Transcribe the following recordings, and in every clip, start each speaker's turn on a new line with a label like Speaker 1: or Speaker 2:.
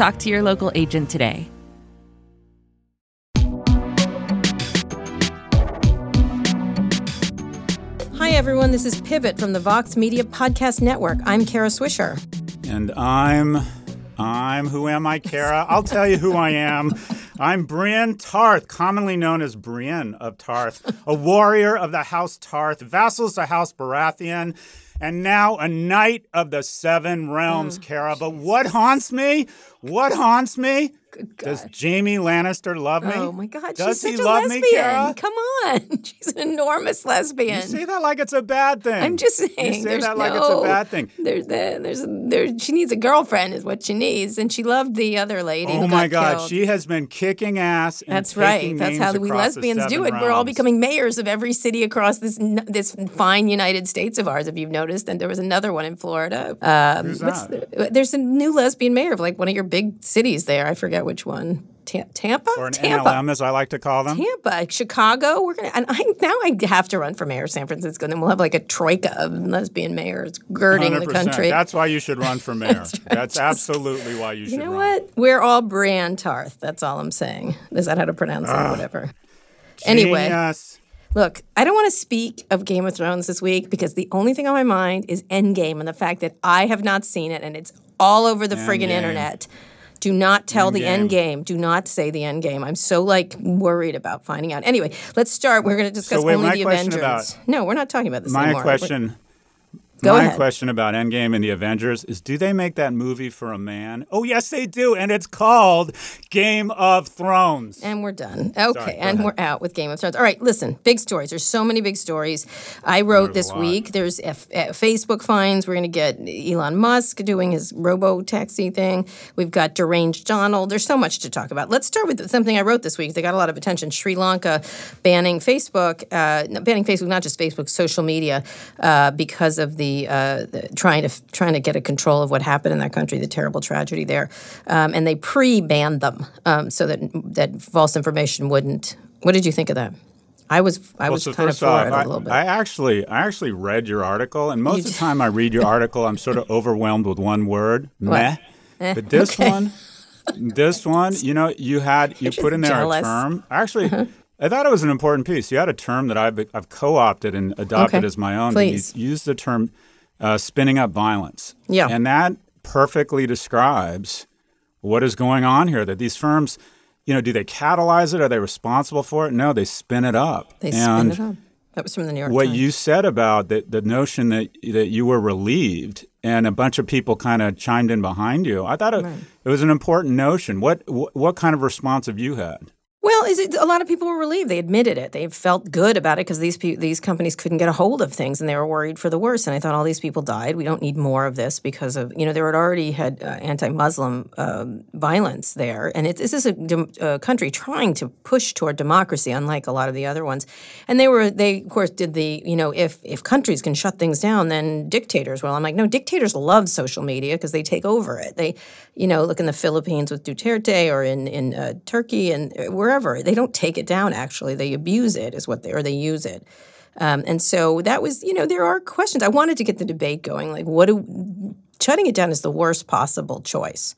Speaker 1: Talk to your local agent today.
Speaker 2: Hi, everyone. This is Pivot from the Vox Media Podcast Network. I'm Kara Swisher.
Speaker 3: And I'm, I'm, who am I, Kara? I'll tell you who I am. I'm Brienne Tarth, commonly known as Brienne of Tarth, a warrior of the House Tarth, vassals to House Baratheon, and now a knight of the Seven Realms,
Speaker 2: Mm.
Speaker 3: Kara. But what haunts me? What haunts me? Does. Jaime Lannister love me?
Speaker 2: Oh my God,
Speaker 3: Does
Speaker 2: she's
Speaker 3: he
Speaker 2: such a
Speaker 3: love
Speaker 2: lesbian.
Speaker 3: me,
Speaker 2: Come on, she's an enormous lesbian.
Speaker 3: You say that like it's a bad thing.
Speaker 2: I'm just saying.
Speaker 3: You say that like
Speaker 2: no,
Speaker 3: it's a bad thing.
Speaker 2: There's the, there's there. She needs a girlfriend, is what she needs, and she loved the other lady.
Speaker 3: Oh my God,
Speaker 2: killed.
Speaker 3: she has been kicking ass. And
Speaker 2: That's right. That's how we lesbians do it. We're all becoming mayors of every city across this this fine United States of ours. If you've noticed, and there was another one in Florida. Um,
Speaker 3: Who's that?
Speaker 2: the- there's a new lesbian mayor of like one of your big cities there. I forget which one. Ta- Tampa.
Speaker 3: Or an
Speaker 2: Tampa.
Speaker 3: NLM, as I like to call them.
Speaker 2: Tampa, Chicago. We're gonna, and I now I have to run for mayor of San Francisco, and then we'll have like a troika of lesbian mayors girding the
Speaker 3: 100%.
Speaker 2: country.
Speaker 3: That's why you should run for mayor. That's, absolutely why you should
Speaker 2: you know
Speaker 3: run.
Speaker 2: what? We're all Brienne Tarth. That's all I'm saying. Is that how to pronounce it? Whatever. Anyway, look, I don't want to speak of Game of Thrones this week because the only thing on my mind is Endgame and the fact that I have not seen it and it's all over the friggin' internet. Do not tell the
Speaker 3: Endgame.
Speaker 2: end game. Do not say the end game. I'm so like worried about finding out. Anyway, let's start. We're going to discuss
Speaker 3: So wait,
Speaker 2: only
Speaker 3: my
Speaker 2: the
Speaker 3: question
Speaker 2: Avengers.
Speaker 3: about-
Speaker 2: no, we're not talking about this
Speaker 3: My
Speaker 2: anymore. We're-
Speaker 3: question.
Speaker 2: Go
Speaker 3: my
Speaker 2: ahead.
Speaker 3: question about Endgame and the Avengers is: Do they make that movie for a man? Oh yes, they do, and it's called Game of Thrones.
Speaker 2: And we're done. Okay,
Speaker 3: Sorry,
Speaker 2: and
Speaker 3: ahead.
Speaker 2: we're out with Game of Thrones. All right, listen, big stories. There's so many big stories. I wrote this week. There's F- uh, Facebook finds. We're going to get Elon Musk doing his robo taxi thing. We've got deranged Donald. There's so much to talk about. Let's start with something I wrote this week. They got a lot of attention. Sri Lanka banning Facebook, uh, banning Facebook, not just Facebook, social media, uh, because of the, uh, the trying to trying to get a control of what happened in that country, the terrible tragedy there, um, and they pre-banned them um, so that that false information wouldn't. What did you think of that? I was I
Speaker 3: Well,
Speaker 2: was
Speaker 3: so
Speaker 2: kind of for
Speaker 3: off,
Speaker 2: it
Speaker 3: I,
Speaker 2: a little bit.
Speaker 3: I actually, I actually read your article, and most of the time I read your article, I'm sort of overwhelmed with one word, meh.
Speaker 2: Eh,
Speaker 3: But this
Speaker 2: okay.
Speaker 3: one, this one, you know, you had you put in there
Speaker 2: jealous.
Speaker 3: a term. Actually, I thought it was an important piece. You had a term that I've I've co-opted and adopted
Speaker 2: Okay.
Speaker 3: as my own.
Speaker 2: Please.
Speaker 3: You used the term uh, spinning up violence.
Speaker 2: Yeah.
Speaker 3: and that perfectly describes what is going on here. That these firms. You know, do they catalyze it? Are they responsible for it? No, they spin it up.
Speaker 2: they
Speaker 3: and
Speaker 2: spin it up. That was from the New York
Speaker 3: what
Speaker 2: Times.
Speaker 3: you said about the, the notion that that you were relieved and a bunch of people kind of chimed in behind you. I thought it, it was an important notion. What, what what kind of response have you had?
Speaker 2: Well, is it, a lot of people were relieved. They admitted it. They felt good about it because these these companies couldn't get a hold of things, and they were worried for the worst. And I thought all these people died. We don't need more of this because of you know they had already had uh, anti-Muslim um, violence there, and it, this is a uh, country trying to push toward democracy, unlike a lot of the other ones. And they were they of course did the you know if if countries can shut things down, then dictators will. I'm like no, dictators love social media because they take over it. They you know look in the Philippines with Duterte or in in uh, Turkey and uh, wherever they don't take it down. Actually, they abuse it is what they or they use it. Um, and so that was, you know, there are questions. I wanted to get the debate going. Like, what do shutting it down is the worst possible choice,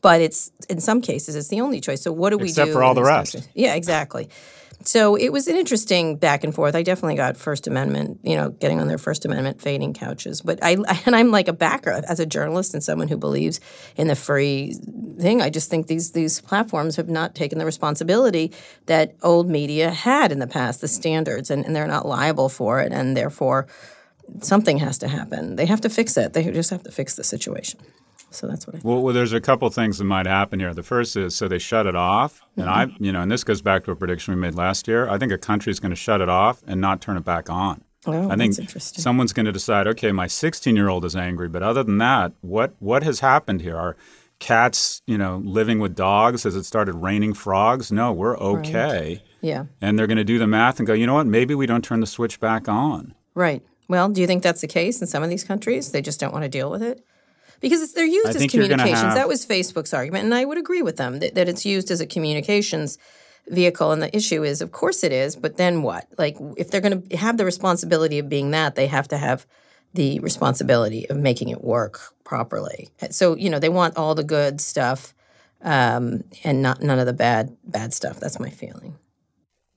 Speaker 2: but it's in some cases it's the only choice. So what do we
Speaker 3: Except
Speaker 2: do
Speaker 3: for all the rest.
Speaker 2: Yeah, exactly. So it was an interesting back and forth. I definitely got First Amendment, you know, getting on their First Amendment fading couches. But I and I'm like a backer as a journalist and someone who believes in the free thing. I just think these these platforms have not taken the responsibility that old media had in the past, the standards, and, and they're not liable for it, and therefore something has to happen. They have to fix it. They just have to fix the situation. So that's what I.
Speaker 3: Well, well, there's a couple things that might happen here. The first is so they shut it off, and I,
Speaker 2: Mm-hmm.
Speaker 3: you know, and this goes back to a prediction we made last year. I think a country is going to shut it off and not turn it back on.
Speaker 2: Oh,
Speaker 3: I think someone's going to decide, okay, my 16 year old is angry, but other than that, what what has happened here? Are cats, you know, living with dogs Has it started raining frogs. No, we're okay.
Speaker 2: Yeah.
Speaker 3: And they're going to do the math and go, you know what? Maybe we don't turn the switch back on.
Speaker 2: Right. Well, do you think that's the case in some of these countries? They just don't want to deal with it? Because it's, they're used as
Speaker 3: think you're gonna
Speaker 2: communications.
Speaker 3: have-
Speaker 2: That was Facebook's argument, and I would agree with them that, that it's used as a communications vehicle. And the issue is, of course, it is, but then what? Like, if they're going to have the responsibility of being that, they have to have the responsibility of making it work properly. So, you know, they want all the good stuff um, and not none of the bad bad stuff. That's my feeling.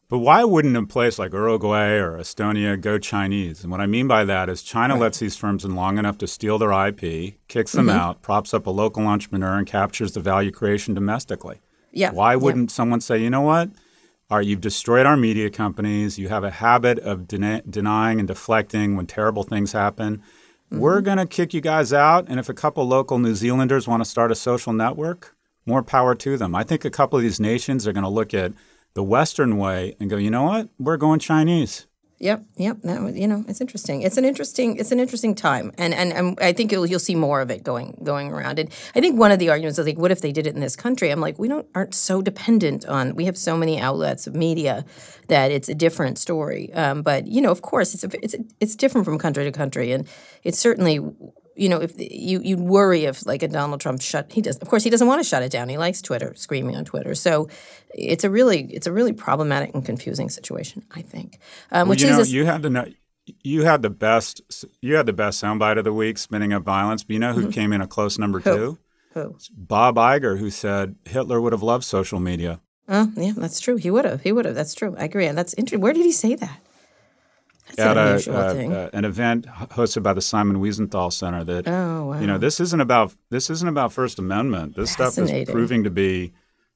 Speaker 3: But why wouldn't a place like Uruguay or Estonia go Chinese? And what I mean by that is China lets these firms in long enough to steal their IP, kicks them
Speaker 2: Mm-hmm.
Speaker 3: out, props up a local entrepreneur, and captures the value creation domestically.
Speaker 2: Yeah.
Speaker 3: Why wouldn't someone say, you know what? All right, you've destroyed our media companies. You have a habit of deny- denying and deflecting when terrible things happen.
Speaker 2: Mm-hmm.
Speaker 3: We're going to kick you guys out. And if a couple local New Zealanders want to start a social network, more power to them. I think a couple of these nations are going to look at the Western way and go, you know what? We're going Chinese.
Speaker 2: Yep, yep. That was, you know, it's interesting. It's an interesting, it's an interesting time, and and, and I think you'll you'll see more of it going going around. And I think one of the arguments is like, what if they did it in this country? I'm like, we don't aren't so dependent on. We have so many outlets of media that it's a different story. Um, but you know, of course, it's a, it's a, it's different from country to country, and it's certainly. You know, if you you'd worry if like a Donald Trump shut he does of course he doesn't want to shut it down. He likes Twitter, screaming on Twitter. So it's a really it's a really problematic and confusing situation. I think, um,
Speaker 3: Well,
Speaker 2: which
Speaker 3: you
Speaker 2: is
Speaker 3: know,
Speaker 2: a-
Speaker 3: you had the no- you had the best you had the best soundbite of the week, spinning up violence. But you know who came in a close number two?
Speaker 2: Mm-hmm. Who?
Speaker 3: Bob Iger, who said Hitler would have loved social media.
Speaker 2: Oh, yeah, that's true. He would have. He would have. That's true. I agree. And that's interesting. Where did he say that? That's
Speaker 3: at
Speaker 2: an
Speaker 3: a, uh, an event hosted by the Simon Wiesenthal Center. That
Speaker 2: oh, wow.
Speaker 3: you know, this isn't about this isn't about First Amendment. This stuff is proving to be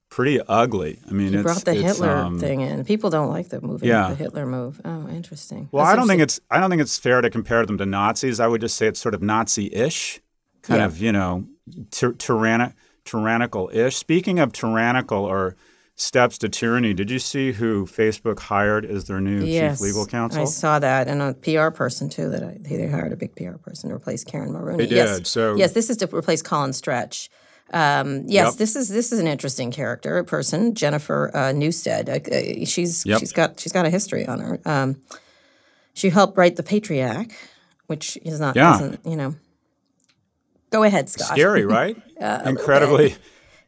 Speaker 3: pretty ugly. I mean,
Speaker 2: he
Speaker 3: it's
Speaker 2: brought the
Speaker 3: it's,
Speaker 2: Hitler
Speaker 3: um,
Speaker 2: thing in. People don't like the movie,
Speaker 3: Yeah.
Speaker 2: the Hitler move. Oh, interesting.
Speaker 3: Well,
Speaker 2: That's
Speaker 3: I don't think it's I don't think it's fair to compare them to Nazis. I would just say it's sort of Nazi-ish, kind
Speaker 2: Yeah.
Speaker 3: of you know, ty- tyranni- tyrannical-ish. Speaking of tyrannical or steps to tyranny, did you see who Facebook hired as their new
Speaker 2: yes,
Speaker 3: chief legal counsel?
Speaker 2: I saw that, and a PR person too. That I, they hired a big PR person to replace Caryn Marooney.
Speaker 3: They
Speaker 2: Yes.
Speaker 3: did, so-
Speaker 2: yes, this is to replace Colin Stretch. Um, yes,
Speaker 3: Yep.
Speaker 2: this is this is an interesting character, a person, Jennifer uh, Newstead. Uh, uh, she's
Speaker 3: Yep.
Speaker 2: she's got she's got a history on her. Um, she helped write the Patriot Act, which is not
Speaker 3: Yeah.
Speaker 2: you know. Go ahead, Scott.
Speaker 3: Scary, right? Incredibly,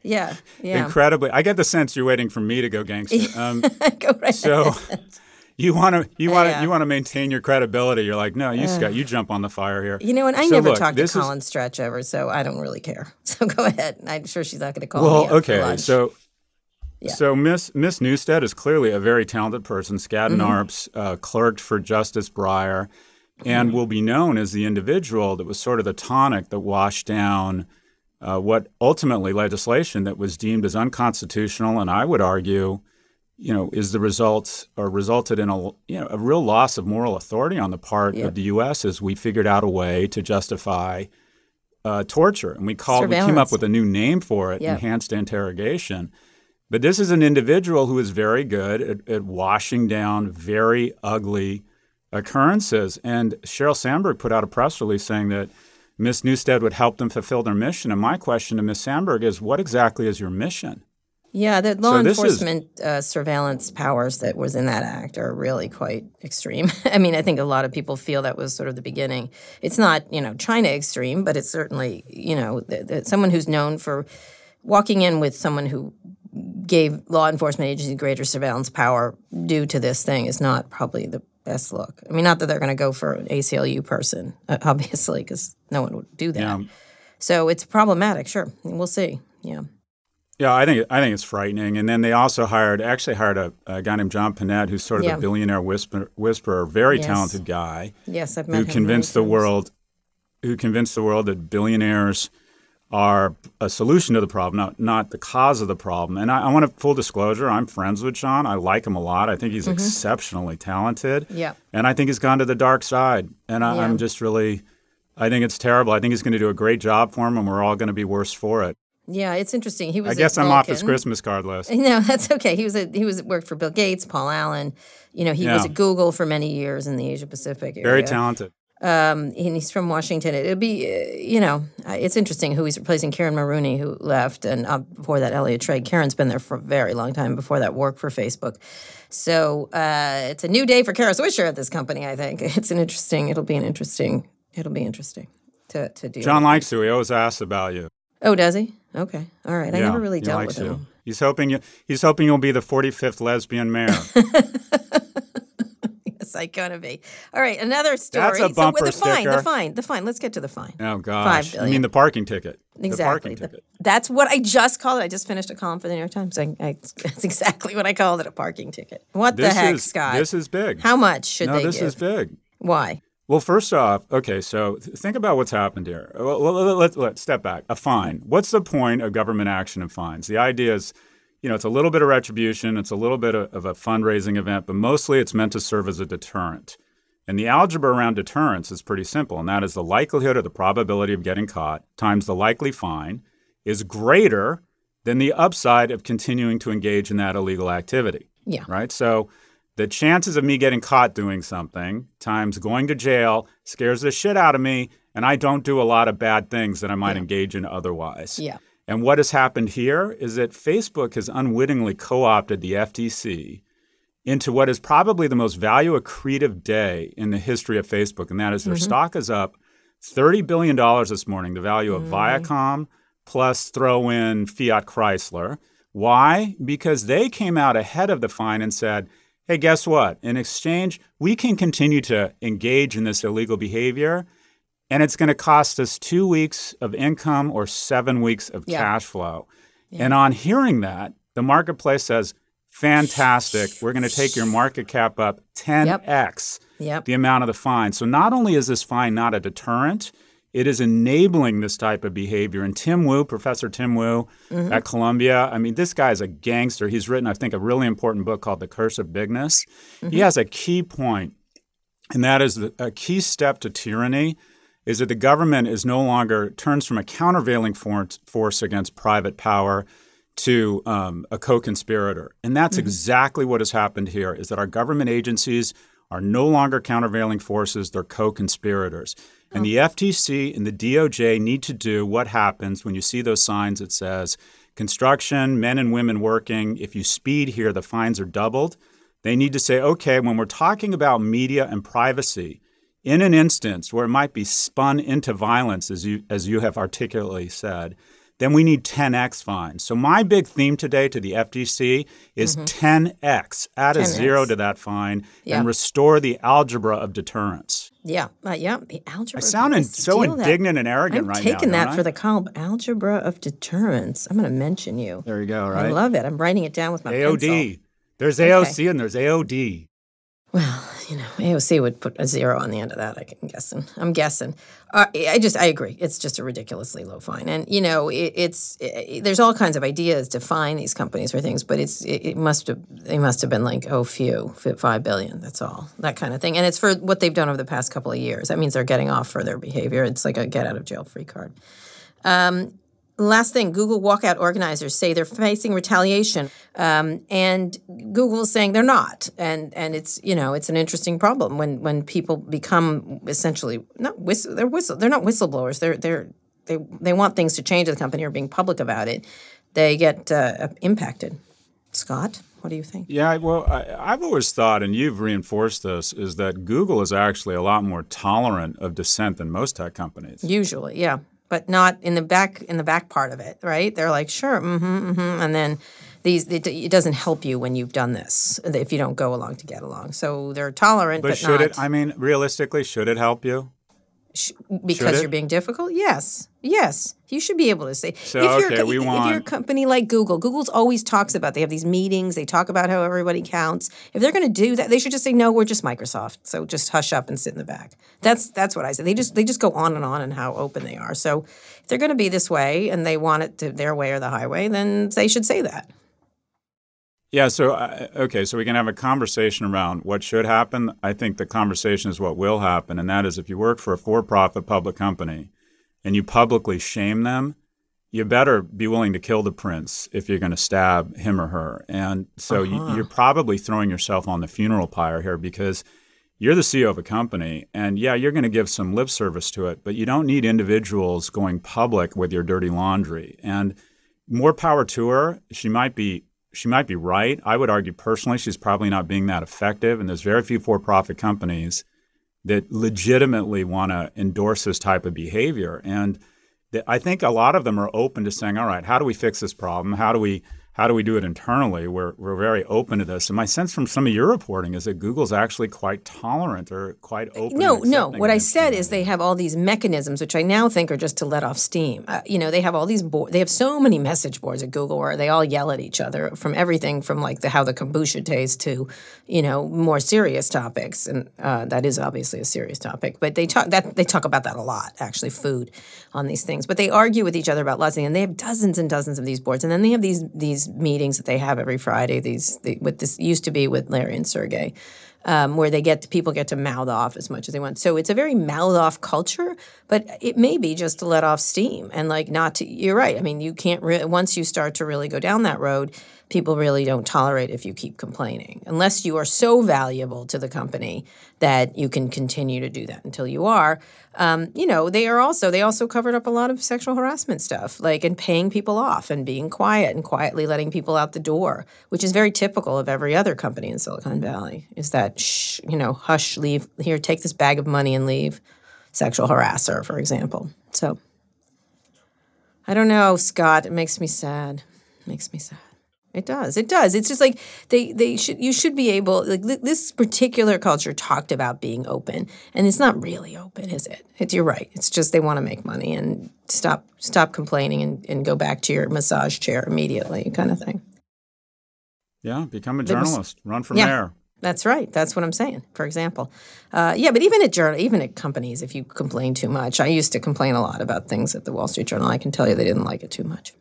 Speaker 2: Yeah, yeah.
Speaker 3: incredibly. I get the sense you're waiting for me to go gangster. Um,
Speaker 2: Go right
Speaker 3: so you want to you want to
Speaker 2: Yeah.
Speaker 3: you want to maintain your credibility. You're like, no, you Scott, you jump on the fire here.
Speaker 2: You know, and I
Speaker 3: So
Speaker 2: never
Speaker 3: look,
Speaker 2: talked to
Speaker 3: this is-
Speaker 2: Colin Stretch ever, so I don't really care. So go ahead. I'm sure she's not going to call
Speaker 3: Well,
Speaker 2: me. out for
Speaker 3: okay,
Speaker 2: lunch.
Speaker 3: so
Speaker 2: Yeah.
Speaker 3: so Miss Miss Newstead is clearly a very talented person. Skadden
Speaker 2: Mm-hmm.
Speaker 3: Arps uh, clerked for Justice Breyer, and
Speaker 2: Mm-hmm.
Speaker 3: will be known as the individual that was sort of the tonic that washed down uh, what ultimately legislation that was deemed as unconstitutional, and I would argue, you know, is the result or resulted in a you know a real loss of moral authority on the part of the U.S. as we figured out a way to justify uh, torture, and we called we came up with a new name for it, enhanced interrogation. But this is an individual who is very good at, at washing down very ugly occurrences. And Sheryl Sandberg put out a press release saying that Miss Newstead would help them fulfill their mission. And my question to Miss Sandberg is, what exactly is your mission?
Speaker 2: yeah, the law
Speaker 3: So this is-
Speaker 2: enforcement uh, surveillance powers that was in that act are really quite extreme. I mean, I think a lot of people feel that was sort of the beginning. It's not, you know, China extreme, but it's certainly, you know, th- th- someone who's known for walking in with someone who gave law enforcement agencies greater surveillance power due to this thing is not probably the best look. I mean, not that they're going to go for an ACLU person, uh, obviously, because no one would do that.
Speaker 3: Yeah.
Speaker 2: So it's problematic. Sure, we'll see. Yeah.
Speaker 3: Yeah, I think I think it's frightening. And then they also hired, actually hired a, a guy named John Pinette, who's sort of
Speaker 2: Yeah.
Speaker 3: the billionaire whisper, whisperer, very
Speaker 2: Yes.
Speaker 3: talented guy.
Speaker 2: Yes, I've met
Speaker 3: who
Speaker 2: him
Speaker 3: convinced the
Speaker 2: times.
Speaker 3: world who convinced the world that billionaires are a solution to the problem, not not the cause of the problem. And I, I want to full disclosure, I'm friends with John. I like him a lot. I think he's exceptionally talented.
Speaker 2: Mm-hmm. Yeah.
Speaker 3: And I think he's gone to the dark side. And I,
Speaker 2: Yeah.
Speaker 3: I'm just really I think it's terrible. I think he's going to do a great job for him and we're all going to be worse for it.
Speaker 2: Yeah, it's interesting. He was.
Speaker 3: I guess I'm off his Christmas card list.
Speaker 2: No, that's okay. He was a, he was worked for Bill Gates, Paul Allen. You know, he was at Google for many years in the Asia Pacific area.
Speaker 3: Very talented.
Speaker 2: Um, and he's from Washington. It'll be, uh, you know, it's interesting who he's replacing. Caryn Marooney, who left, and uh, before that, Elliot Schrage. Caryn's been there for a very long time. Before that, worked for Facebook. So uh, it's a new day for Kara Swisher at this company. I think it's an interesting. It'll be an interesting. It'll be interesting to to do.
Speaker 3: John likes you. He always asks about you.
Speaker 2: Oh, does he? Okay, all right. I never really dealt with
Speaker 3: you.
Speaker 2: him.
Speaker 3: He's hoping you. He's hoping you'll be the 45th lesbian mayor.
Speaker 2: Yes, I gonna be. All right, another story.
Speaker 3: That's a
Speaker 2: So, with
Speaker 3: bumper
Speaker 2: the fine, the fine, the fine. Let's get to the fine.
Speaker 3: oh gosh! I
Speaker 2: billion.
Speaker 3: mean the parking ticket.
Speaker 2: Exactly.
Speaker 3: The parking
Speaker 2: The-
Speaker 3: ticket.
Speaker 2: That's what I just called it. I just finished a column for the New York Times. I, I, that's exactly what I called it—a parking ticket. What
Speaker 3: This
Speaker 2: the heck,
Speaker 3: is
Speaker 2: Scott?
Speaker 3: this is big.
Speaker 2: How much should
Speaker 3: no,
Speaker 2: they No,
Speaker 3: this
Speaker 2: give?
Speaker 3: is big.
Speaker 2: Why?
Speaker 3: Well, first off, okay, so think about what's happened here. Well, let- let's let's step back. A fine. What's the point of government action and fines? The idea is, you know, it's a little bit of retribution, it's a little bit of, of a fundraising event, but mostly it's meant to serve as a deterrent. And the algebra around deterrence is pretty simple, and that is the likelihood or the probability of getting caught times the likely fine is greater than the upside of continuing to engage in that illegal activity
Speaker 2: Yeah.
Speaker 3: right? So the chances of me getting caught doing something times going to jail scares the shit out of me, and I don't do a lot of bad things that I might engage in otherwise.
Speaker 2: Yeah.
Speaker 3: And what has happened here is that Facebook has unwittingly co opted the FTC into what is probably the most value accretive day in the history of Facebook, and that is their mm-hmm. stock is up $30 billion this morning, the value of mm. Viacom plus throw in Fiat Chrysler. Why? Because they came out ahead of the fine and said, hey, guess what? In exchange, we can continue to engage in this illegal behavior, and it's going to cost us two weeks of income or seven weeks of
Speaker 2: Yeah.
Speaker 3: cash flow. And on hearing that, the marketplace says, fantastic. We're going to take your market cap up 10x
Speaker 2: Yep.
Speaker 3: the amount of the fine. So not only is this fine not a deterrent, it is enabling this type of behavior. And Tim Wu, Professor Tim Wu
Speaker 2: Mm-hmm.
Speaker 3: at Columbia, I mean, this guy is a gangster. He's written, I think, a really important book called The Curse of Bigness.
Speaker 2: Mm-hmm.
Speaker 3: He has a key point, and that is that a key step to tyranny is that the government is no longer turns from a countervailing force against private power to um, a co-conspirator and that's exactly what has happened here is that our government agencies are no longer countervailing forces they're co-conspirators and the oh. ftc and the doj need to do what happens when you see those signs that says construction men and women working if you speed here the fines are doubled they need to say okay when we're talking about media and privacy in an instance where it might be spun into violence, as you as you have articulately said, then we need 10x fines. So my big theme today to the FTC is mm-hmm. 10x. Add a
Speaker 2: 10x.
Speaker 3: zero to that fine
Speaker 2: Yeah.
Speaker 3: and restore the algebra of deterrence.
Speaker 2: Yeah. Uh, yeah. The algebra.
Speaker 3: I sound in- so
Speaker 2: steal that.
Speaker 3: indignant and arrogant
Speaker 2: I'm
Speaker 3: right now,
Speaker 2: taking that for the column. Algebra of deterrence. I'm going to mention you.
Speaker 3: There you go, Right.
Speaker 2: I love it. I'm writing it down with my
Speaker 3: AOD.
Speaker 2: pencil.
Speaker 3: There's AOC and there's AOD.
Speaker 2: Well, you know, AOC would put a zero on the end of that. I can guessing. I'm guessing. Uh, I just, I agree. It's just a ridiculously low fine, and you know, it, it's it, there's all kinds of ideas to fine these companies for things, but it's it, it must have they must have been like oh few five billion. That's all that kind of thing, and it's for what they've done over the past couple of years. That means they're getting off for their behavior. It's like a get out of jail free card. Last thing, Google walkout organizers say they're facing retaliation, um, and Google is saying they're not, and and it's you know it's an interesting problem when when people become essentially not whistle they're whistle they're not whistleblowers they're they're they they want things to change at the company or being public about it, they get uh, impacted. Scott, what do you think?
Speaker 3: Yeah, well, I, I've always thought, and you've reinforced this, is that Google is actually a lot more tolerant of dissent than most tech companies.
Speaker 2: Usually, yeah, but not in the back in the back part of it, right? They're like, sure, mm-hmm, mm-hmm, and then these it, it doesn't help you when you've done this if you don't go along to get along. So they're tolerant, but,
Speaker 3: But should
Speaker 2: not
Speaker 3: it? I mean, realistically, should it help you?
Speaker 2: Sh- because you're being difficult. Yes, yes, you should be able to say.
Speaker 3: So,
Speaker 2: if you're,
Speaker 3: okay, we
Speaker 2: if you're a company like Google, Google's always talks about they have these meetings. They talk about how everybody counts. If they're going to do that, they should just say no. We're just Microsoft, so just hush up and sit in the back. That's that's what I say. They just they just go on and on and how open they are. So if they're going to be this way and they want it to their way or the highway, then they should say that.
Speaker 3: Yeah. So, uh, okay, so we can have a conversation around what should happen. I think the conversation is what will happen, and that is if you work for a for-profit public company and you publicly shame them, you better be willing to kill the prince if you're going to stab him or her. And so you, you're probably throwing yourself on the funeral pyre here because you're the CEO of a company, and yeah, you're going to give some lip service to it, but you don't need individuals going public with your dirty laundry. And more power to her. She might be she might be right. I would argue personally she's probably not being that effective, and there's very few for-profit companies that legitimately want to endorse this type of behavior. And I think a lot of them are open to saying, "All right, how do we fix this problem? How do we how do we do it internally? We're, we're very open to this. And my sense from some of your reporting is that Google's actually quite tolerant or quite open.
Speaker 2: No, no. What I said is they have all these mechanisms, which I now think are just to let off steam. Uh, you know, they have all these boards. They have so many message boards at Google where they all yell at each other from everything from like the how the kombucha tastes to, you know, more serious topics. And uh, that is obviously a serious topic. But they talk that they talk about that a lot, actually, food on these things. But they argue with each other about lots of things. And they have dozens and dozens of these boards. And then they have these these meetings that they have every Friday. These the, with this used to be with Larry and Sergey, um, where they get people get to mouth off as much as they want. So it's a very mouth off culture, but it may be just to let off steam and like not to. You're right. I mean, you can't re- once you start to really go down that road people really don't tolerate if you keep complaining unless you are so valuable to the company that you can continue to do that until you are. Um, you know they are also they also covered up a lot of sexual harassment stuff like and paying people off and being quiet and quietly letting people out the door which is very typical of every other company in silicon valley is that shh, you know hush leave here take this bag of money and leave. Sexual harasser for example. So i don't know scott it makes me sad. It makes me sad it does. It does. It's just like they they should you should be able like this particular culture talked about being open and it's not really open, is it? It's you're right. It's just they want to make money and stop stop complaining and, and go back to your massage chair immediately kind of thing.
Speaker 3: Yeah, become a journalist. Run for yeah, mayor.
Speaker 2: That's right. That's what I'm saying. For example, uh, yeah, but even at journal, even at companies, if you complain too much, I used to complain a lot about things at the Wall Street Journal. I can tell you they didn't like it too much.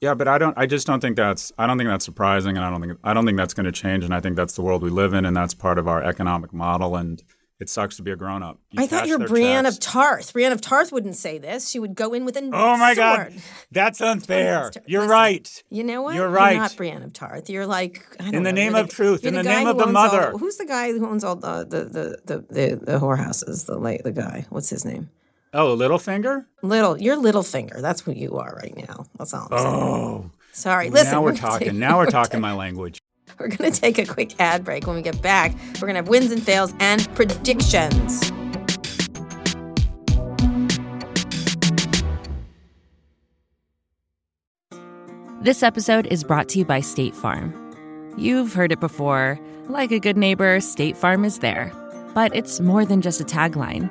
Speaker 3: Yeah, but I don't. I just don't think that's. I don't think that's surprising, and I don't think. I don't think that's going to change. And I think that's the world we live in, and that's part of our economic model. And it sucks to be a grown up.
Speaker 2: I thought you're Brienne checks. of Tarth. Brienne of Tarth wouldn't say this. She would go in with a
Speaker 3: Oh my
Speaker 2: sword.
Speaker 3: God, that's unfair. You're Listen, right.
Speaker 2: You know what?
Speaker 3: You're right.
Speaker 2: You're not Brienne of Tarth. You're like
Speaker 3: in
Speaker 2: the
Speaker 3: know, name of the, truth, in the, the name of the mother.
Speaker 2: All, who's the guy who owns all the the the the, the, the whorehouses? The late the guy. What's his name?
Speaker 3: Oh, Littlefinger.
Speaker 2: Little, you're Littlefinger. That's who you are right now. That's all. I'm
Speaker 3: oh.
Speaker 2: Saying. Sorry. Listen.
Speaker 3: Now we're, we're talking. Take, now we're, we're talking my language.
Speaker 2: We're going to take a quick ad break. When we get back, we're going to have wins and fails and predictions.
Speaker 1: This episode is brought to you by State Farm. You've heard it before. Like a good neighbor, State Farm is there. But it's more than just a tagline.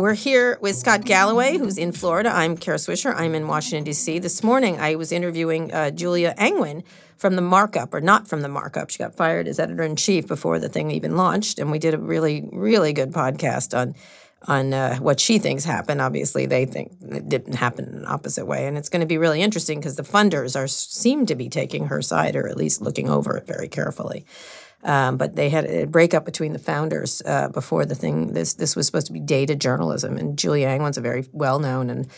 Speaker 2: We're here with Scott Galloway, who's in Florida. I'm Kara Swisher. I'm in Washington, D.C. This morning, I was interviewing uh, Julia Angwin from the markup, or not from the markup. She got fired as editor in chief before the thing even launched. And we did a really, really good podcast on on uh, what she thinks happened. Obviously, they think it didn't happen in an opposite way, and it's going to be really interesting because the funders are seem to be taking her side, or at least looking over it very carefully. Um, but they had a breakup between the founders uh, before the thing. This this was supposed to be data journalism, and Julia Angwin's a very well known and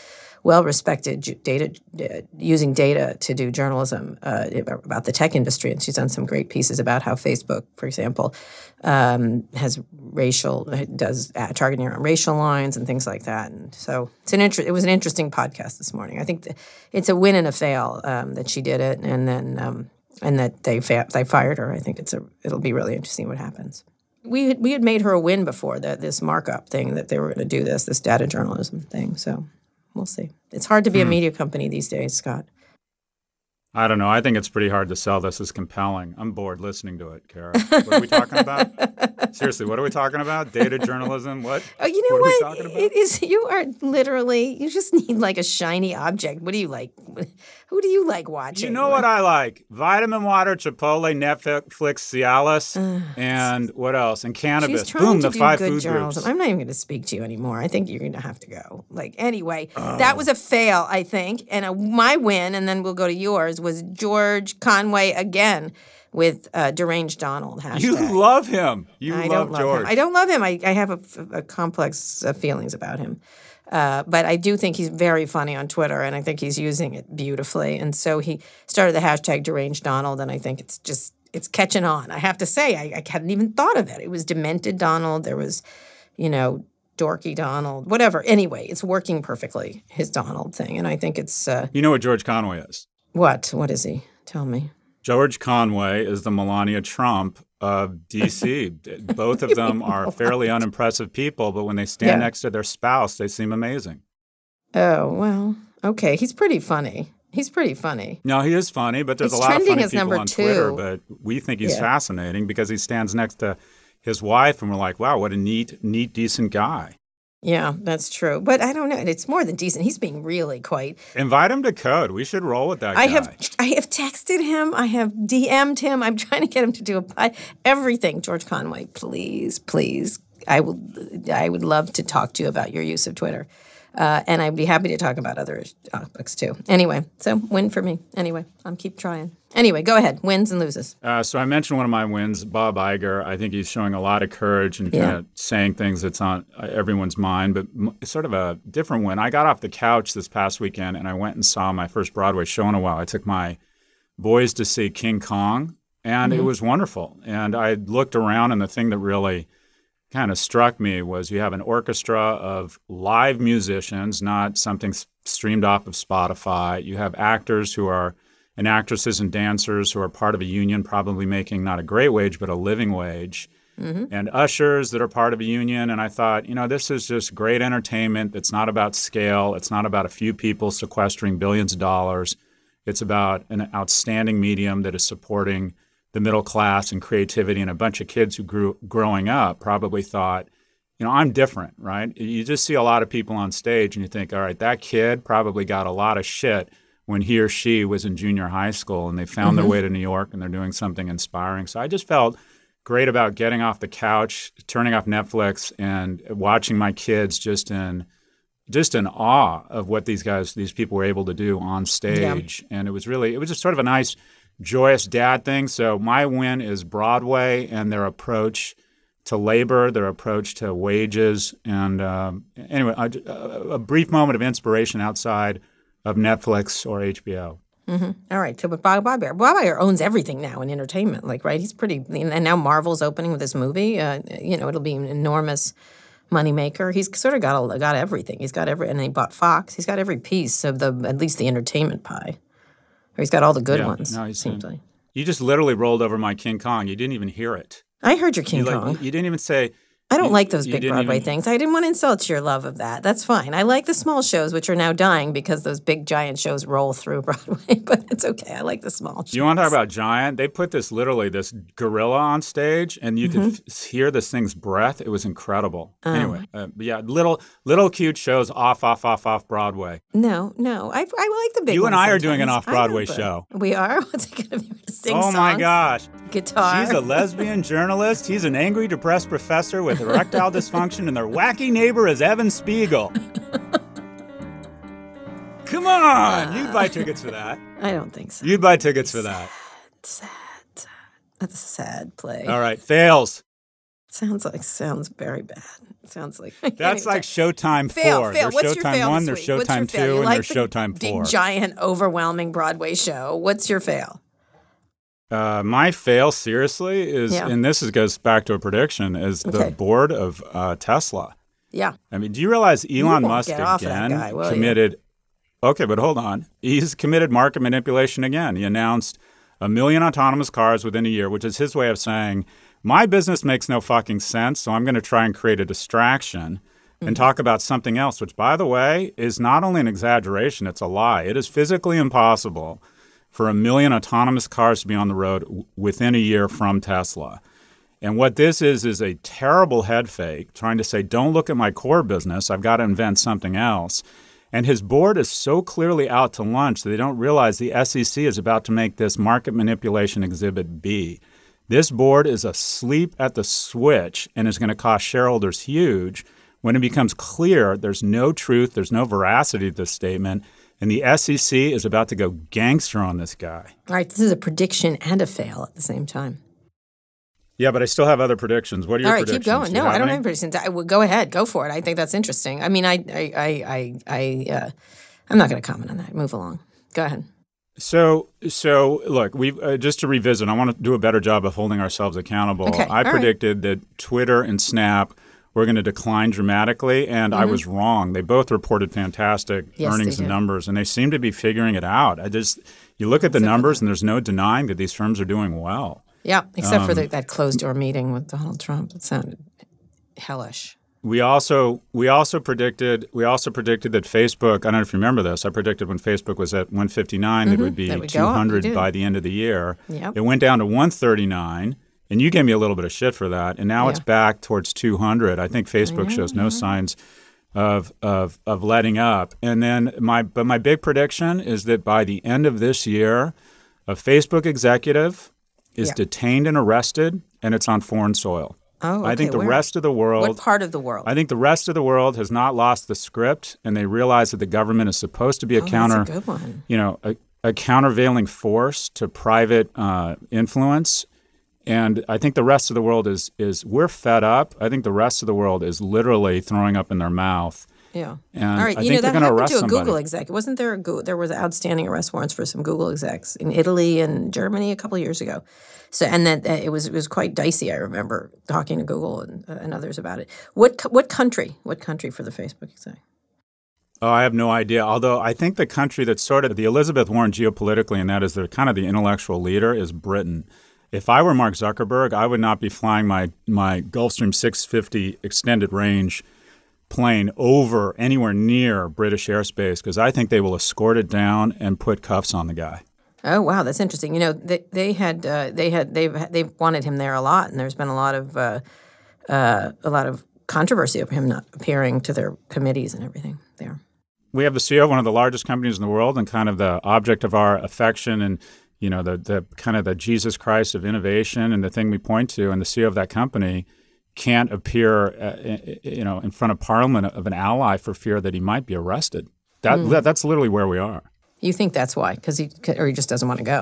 Speaker 2: well respected data uh, using data to do journalism uh, about the tech industry, and she's done some great pieces about how Facebook, for example, um, has racial does targeting around racial lines and things like that. And so it's an inter- it was an interesting podcast this morning. I think it's a win and a fail um, that she did it, and then um, and that they fa- they fired her. I think it's a it'll be really interesting what happens. We we had made her a win before that this markup thing that they were going to do this this data journalism thing. So we'll see. It's hard to be a hmm. media company these days, Scott.
Speaker 3: I don't know. I think it's pretty hard to sell this as compelling. I'm bored listening to it, Kara. What are we talking about? Seriously, what are we talking about? Data journalism? What?
Speaker 2: Oh, you know
Speaker 3: what?
Speaker 2: what? It is. You are literally. You just need like a shiny object. What do you like? Who do you like watching?
Speaker 3: You know what I like? Vitamin water, Chipotle, Netflix, Cialis, and what else? And cannabis. Boom, the five
Speaker 2: good
Speaker 3: food
Speaker 2: journalism.
Speaker 3: groups.
Speaker 2: I'm not even going to speak to you anymore. I think you're going to have to go. Like anyway, that oh. was a fail, I think. And a, my win, and then we'll go to yours, was George Conway again with uh, deranged Donald. Hashtag.
Speaker 3: You love him. You
Speaker 2: I
Speaker 3: love
Speaker 2: don't love
Speaker 3: George.
Speaker 2: him. I don't love him. I, I have a, a complex uh, feelings about him. Uh, but I do think he's very funny on Twitter, and I think he's using it beautifully. And so he started the hashtag deranged Donald, and I think it's just it's catching on. I have to say, I, I hadn't even thought of it. It was demented Donald. There was, you know, dorky Donald. Whatever. Anyway, it's working perfectly. His Donald thing, and I think it's uh,
Speaker 3: You know what George Conway is?
Speaker 2: What? What is he? Tell me.
Speaker 3: George Conway is the Melania Trump of DC. Both of them are fairly unimpressive people, but when they stand
Speaker 2: Yeah.
Speaker 3: next to their spouse, they seem amazing.
Speaker 2: Oh well, okay. He's pretty funny. He's pretty funny.
Speaker 3: No, he is funny, but there's a lot of funny people on Twitter. But we think he's
Speaker 2: Yeah.
Speaker 3: fascinating because he stands next to his wife, and we're like, wow, what a neat, neat, decent guy.
Speaker 2: Yeah, that's true. But I don't know. It's more than decent. He's being really quite.
Speaker 3: Invite him to Code. We should roll with that
Speaker 2: I
Speaker 3: guy.
Speaker 2: have I have texted him. I have DM'd him. I'm trying to get him to do a pi- everything. George Conway, please, please. I would I would love to talk to you about your use of Twitter. Uh, and I'd be happy to talk about other topics too. Anyway, so win for me. Anyway, I'm keep trying. Anyway, go ahead. Wins and loses.
Speaker 3: Uh, so I mentioned one of my wins, Bob Iger. I think he's showing a lot of courage and kind
Speaker 2: Yeah.
Speaker 3: of saying things that's on uh, everyone's mind, but m- sort of a different win. I got off the couch this past weekend and I went and saw my first Broadway show in a while. I took my boys to see King Kong, and it was wonderful. And I looked around, and the thing that really kind of struck me was you have an orchestra of live musicians, not something s- streamed off of Spotify. You have actors who are and actresses and dancers who are part of a union, probably making not a great wage, but a living wage. Mm-hmm. And ushers that are part of a union. And I thought, you know, this is just great entertainment. It's not about scale. It's not about a few people sequestering billions of dollars. It's about an outstanding medium that is supporting the middle class and creativity. And a bunch of kids who grew growing up probably thought, you know, I'm different, right? You just see a lot of people on stage and you think, all right, that kid probably got a lot of shit when he or she was in junior high school and they found their mm-hmm. way to New York and they're doing something inspiring. So I just felt great about getting off the couch, turning off Netflix and watching my kids just in just in awe of what these guys these people were able to do on stage. And it was really it was just sort of a nice joyous dad thing. So my win is Broadway and their approach to labor, their approach to wages, and um, anyway, a, a brief moment of inspiration outside of Netflix or HBO.
Speaker 2: All right, so but Bob Bob Iger, Bob Iger owns everything now in entertainment. Like, right? He's pretty, and now Marvel's opening with this movie. Uh, you know, it'll be an enormous moneymaker. He's sort of got a, got everything. He's got every, and he bought Fox. He's got every piece of the at least the entertainment pie. Or he's got all the good
Speaker 3: Yeah,
Speaker 2: ones.
Speaker 3: no, he's
Speaker 2: seems
Speaker 3: in-
Speaker 2: like.
Speaker 3: You just literally rolled over my King Kong. You didn't even hear it.
Speaker 2: I heard your King
Speaker 3: You, like,
Speaker 2: Kong.
Speaker 3: you didn't even say.
Speaker 2: I don't
Speaker 3: you-
Speaker 2: like those big Broadway
Speaker 3: even-
Speaker 2: things. I didn't want to insult your love of that. That's fine. I like the small shows, which are now dying because those big giant shows roll through Broadway. But it's okay. I like the small shows.
Speaker 3: You want to talk about giant? They put this literally this gorilla on stage, and you
Speaker 2: Mm-hmm.
Speaker 3: could f- hear this thing's breath. It was incredible.
Speaker 2: Oh.
Speaker 3: Anyway, uh, yeah, little little cute shows off, off, off, off Broadway.
Speaker 2: No, no. I, I like the big
Speaker 3: You and I are doing an off-Broadway show.
Speaker 2: We are? What's it going to be? Sing
Speaker 3: oh my gosh,
Speaker 2: Guitar.
Speaker 3: she's a lesbian journalist. He's an angry, depressed professor with erectile dysfunction, and their wacky neighbor is Evan Spiegel. Come on, you'd buy tickets for that.
Speaker 2: I don't think so.
Speaker 3: You'd buy tickets for that.
Speaker 2: Sad. That's a sad play.
Speaker 3: All right, fails.
Speaker 2: Sounds like sounds very bad. Sounds like
Speaker 3: That's like Showtime
Speaker 2: fail.
Speaker 3: four.
Speaker 2: Fail.
Speaker 3: There's
Speaker 2: What's your
Speaker 3: Showtime
Speaker 2: fail
Speaker 3: one,
Speaker 2: this
Speaker 3: there's
Speaker 2: week? What's your fail?
Speaker 3: Uh, my fail, seriously, is,
Speaker 2: Yeah.
Speaker 3: and this is, goes back to a prediction, is the board of uh, Tesla.
Speaker 2: Yeah.
Speaker 3: I mean, do you realize Elon
Speaker 2: won't
Speaker 3: Musk
Speaker 2: get off that
Speaker 3: again
Speaker 2: guy, will you?
Speaker 3: committed? Okay, but hold on. He's committed market manipulation again. He announced a million autonomous cars within a year, which is his way of saying, my business makes no fucking sense, so I'm going to try and create a distraction
Speaker 2: Mm-hmm.
Speaker 3: and talk about something else, which, by the way, is not only an exaggeration, it's a lie. It is physically impossible for a million autonomous cars to be on the road w- within a year from Tesla. And what this is is a terrible head fake trying to say, don't look at my core business. I've got to invent something else. And his board is so clearly out to lunch that they don't realize the SEC is about to make this market manipulation exhibit B. This board is asleep at the switch and is going to cost shareholders huge when it becomes clear there's no truth, there's no veracity to this statement, and the SEC is about to go gangster on this guy.
Speaker 2: All right, this is a prediction and a fail at the same time.
Speaker 3: Yeah, but I still have other predictions. What are your predictions?
Speaker 2: All right,
Speaker 3: predictions?
Speaker 2: keep going. No, I don't
Speaker 3: any?
Speaker 2: have predictions. I, well, go ahead, go for it. I think that's interesting. I mean, I, I, I, I, I uh, I'm not going to comment on that. Move along. Go ahead.
Speaker 3: So, so look, we uh, just to revisit. I want to do a better job of holding ourselves accountable.
Speaker 2: Okay,
Speaker 3: I
Speaker 2: all right.
Speaker 3: predicted that Twitter and Snap were going to decline dramatically, and I was wrong. They both reported fantastic
Speaker 2: Mm-hmm. Yes,
Speaker 3: earnings and numbers, and they seem to be figuring it out. I just you look at the numbers, and there's no denying that these firms are doing well.
Speaker 2: Yeah, except for
Speaker 3: Um,
Speaker 2: the, that closed door meeting with Donald Trump. It sounded hellish.
Speaker 3: We also we also predicted we also predicted that Facebook. I don't know if you remember this. I predicted when Facebook was at 159 it would be
Speaker 2: Mm-hmm. That would. You
Speaker 3: 200 by the end of the year.
Speaker 2: Yep.
Speaker 3: It went down to 139, and you gave me a little bit of shit for that. And now it's back towards 200. I think Facebook shows no signs of of of letting up. And then my but my big prediction is that by the end of this year, a Facebook executive is
Speaker 2: Yeah.
Speaker 3: detained and arrested, and it's on foreign soil.
Speaker 2: Oh,
Speaker 3: I think the
Speaker 2: where?
Speaker 3: rest of the world.
Speaker 2: What part of the world?
Speaker 3: I think the rest of the world has not lost the script, and they realize that the government is supposed to be a
Speaker 2: oh,
Speaker 3: counter,
Speaker 2: a good one.
Speaker 3: you know, a, a countervailing force to private uh, influence. And I think the rest of the world is is we're fed up. I think the rest of the world is literally throwing up in their mouth.
Speaker 2: Yeah.
Speaker 3: And
Speaker 2: All right.
Speaker 3: I
Speaker 2: you
Speaker 3: think
Speaker 2: know that
Speaker 3: going to
Speaker 2: happened
Speaker 3: arrest
Speaker 2: to a
Speaker 3: somebody.
Speaker 2: Google exec. Wasn't there a Go- there was outstanding arrest warrants for some Google execs in Italy and Germany a couple of years ago. So and that uh, it was it was quite dicey. I remember talking to Google and, uh, and others about it. What co- what country? What country for the Facebook exec?
Speaker 3: Oh, I have no idea. Although I think the country that sort of the Elizabeth Warren geopolitically, and that is the kind of the intellectual leader, is Britain. If I were Mark Zuckerberg, I would not be flying my my Gulfstream 650 extended range plane over anywhere near British airspace because I think they will escort it down and put cuffs on the guy.
Speaker 2: Oh wow, that's interesting. You know, they, they had uh, they had they've they've wanted him there a lot, and there's been a lot of uh, uh, a lot of controversy over him not appearing to their committees and everything there.
Speaker 3: we have the CEO of one of the largest companies in the world and kind of the object of our affection and you know the the kind of the Jesus Christ of innovation and the thing we point to and the CEO of that company can't appear uh, you know in front of parliament of an ally for fear that he might be arrested that,
Speaker 2: Hmm.
Speaker 3: that that's literally where we are
Speaker 2: You think that's why? Because he or he just doesn't want to go.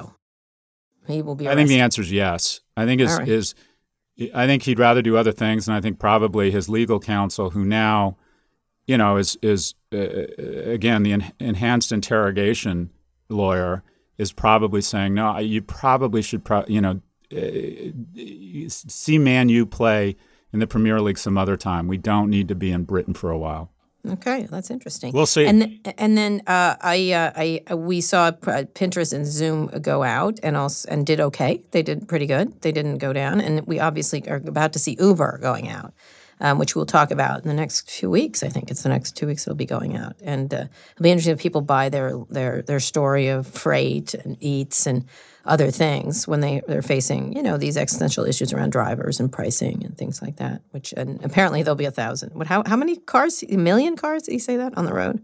Speaker 2: He will be.
Speaker 3: I think the answer is yes I think
Speaker 2: All right.
Speaker 3: his I think he'd rather do other things and I think probably his legal counsel who now you know is is uh, again the en- enhanced interrogation lawyer is probably saying no you probably should pro- you know uh, see Man U play in the Premier League some other time we don't need to be in Britain for a while
Speaker 2: Okay, that's interesting.
Speaker 3: We'll see.
Speaker 2: And th- and then uh, I uh, I uh, we saw Pinterest and Zoom go out and also and did okay. They did pretty good. They didn't go down, and we obviously are about to see Uber going out. Um, which we'll talk about in the next few weeks. I think it's the next two weeks it'll be going out, and uh, it'll be interesting if people buy their their their story of freight and eats and other things when they they're facing you know these existential issues around drivers and pricing and things like that. Which and apparently there'll be a thousand. What how how many cars? A million cars? Did he say that on the road?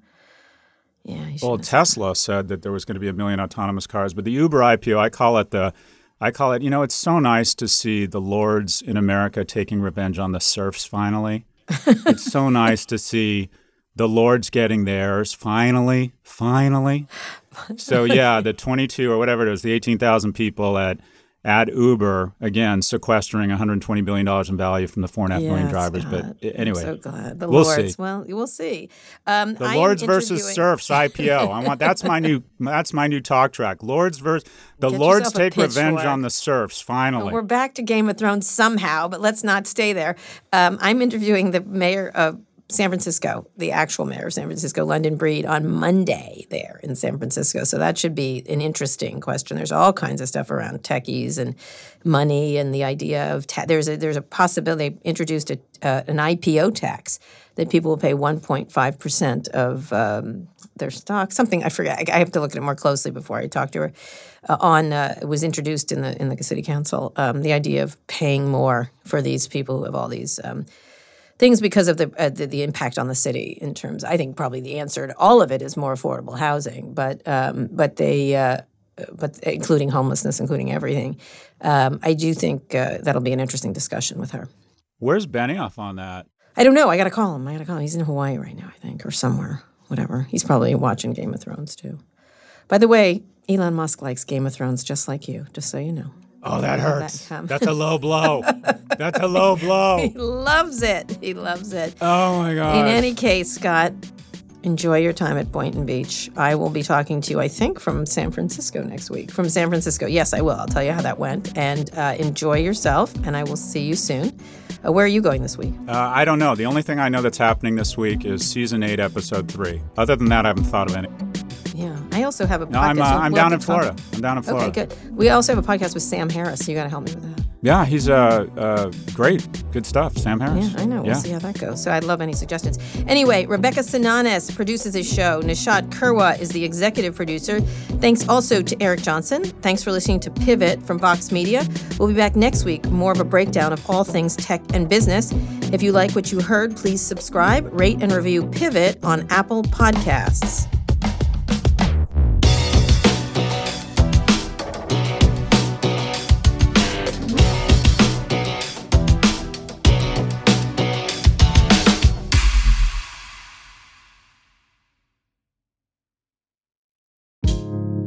Speaker 2: Yeah.
Speaker 3: Well, Tesla said that there was going to be a million autonomous cars, but the Uber IPO, I call it the, I call it, you know, it's so nice to see the lords in America taking revenge on the serfs finally. it's so nice to see the lords getting theirs finally, finally. So yeah, the 22 or whatever it is, the 18,000 people at at Uber again sequestering 120 billion dollars in value from the four and a half million
Speaker 2: Yes,
Speaker 3: drivers.
Speaker 2: God.
Speaker 3: But anyway,
Speaker 2: I'm so glad the
Speaker 3: we'll
Speaker 2: lords.
Speaker 3: see.
Speaker 2: Well, we'll see. Um,
Speaker 3: The
Speaker 2: I
Speaker 3: Lords versus Serfs IPO. I want that's my new that's my new talk track. Lords versus the
Speaker 2: Get
Speaker 3: Lords take revenge on the serfs. Finally,
Speaker 2: We're back to Game of Thrones somehow, but let's not stay there. Um, I'm interviewing the mayor of San Francisco, the actual mayor of San Francisco, London Breed, on Monday there in San Francisco. So that should be an interesting question. There's all kinds of stuff around techies and money and the idea of ta- there's a there's a possibility they introduced a, uh, an IPO tax that people will pay 1.5 percent of um, their stock. Something I forget. I, have to look at it more closely before I talk to her. Uh, on uh, was introduced in the in the city council. Um, the idea of paying more for these people who have all these. Um, things because of the, uh, the, the impact on the city in terms. I think probably the answer to all of it is more affordable housing, but um, but they uh, but including homelessness, including everything. Um, I do think uh, that'll be an interesting discussion with her.
Speaker 3: Where's Benioff on that?
Speaker 2: I don't know. I got to call him. I got to call him. He's in Hawaii right now, I think, or somewhere. Whatever. He's probably watching Game of Thrones too. By the way, Elon Musk likes Game of Thrones just like you. Just so you know.
Speaker 3: Oh, that hurts. That That's a low blow. That's a low blow.
Speaker 2: he loves it. He loves it.
Speaker 3: Oh my god.
Speaker 2: In any case, Scott, enjoy your time at Boynton Beach. I will be talking to you, I think, from San Francisco next week. From San Francisco. Yes, I will. I'll tell you how that went. And uh, enjoy yourself, and I will see you soon. Uh, where are you going this week?
Speaker 3: Uh, I don't know. The only thing I know that's happening this week is season eight, episode three. Other than that, I haven't thought of any.
Speaker 2: Also have a podcast.
Speaker 3: No, I'm, uh, I'm down in Florida. I'm down in Florida.
Speaker 2: Okay, good. We also have a podcast with Sam Harris. You got to help me with that.
Speaker 3: Yeah, he's uh, uh, great. Good stuff, Sam Harris.
Speaker 2: Yeah, I know. We'll yeah. see how that goes. So I'd love any suggestions. Anyway, Rebecca Sananes produces his show. Nishat Kurwa is the executive producer. Thanks also to Eric Johnson. Thanks for listening to Pivot from Vox Media. We'll be back next week, more of a breakdown of all things tech and business. If you like what you heard, please subscribe, rate, and review Pivot on Apple Podcasts.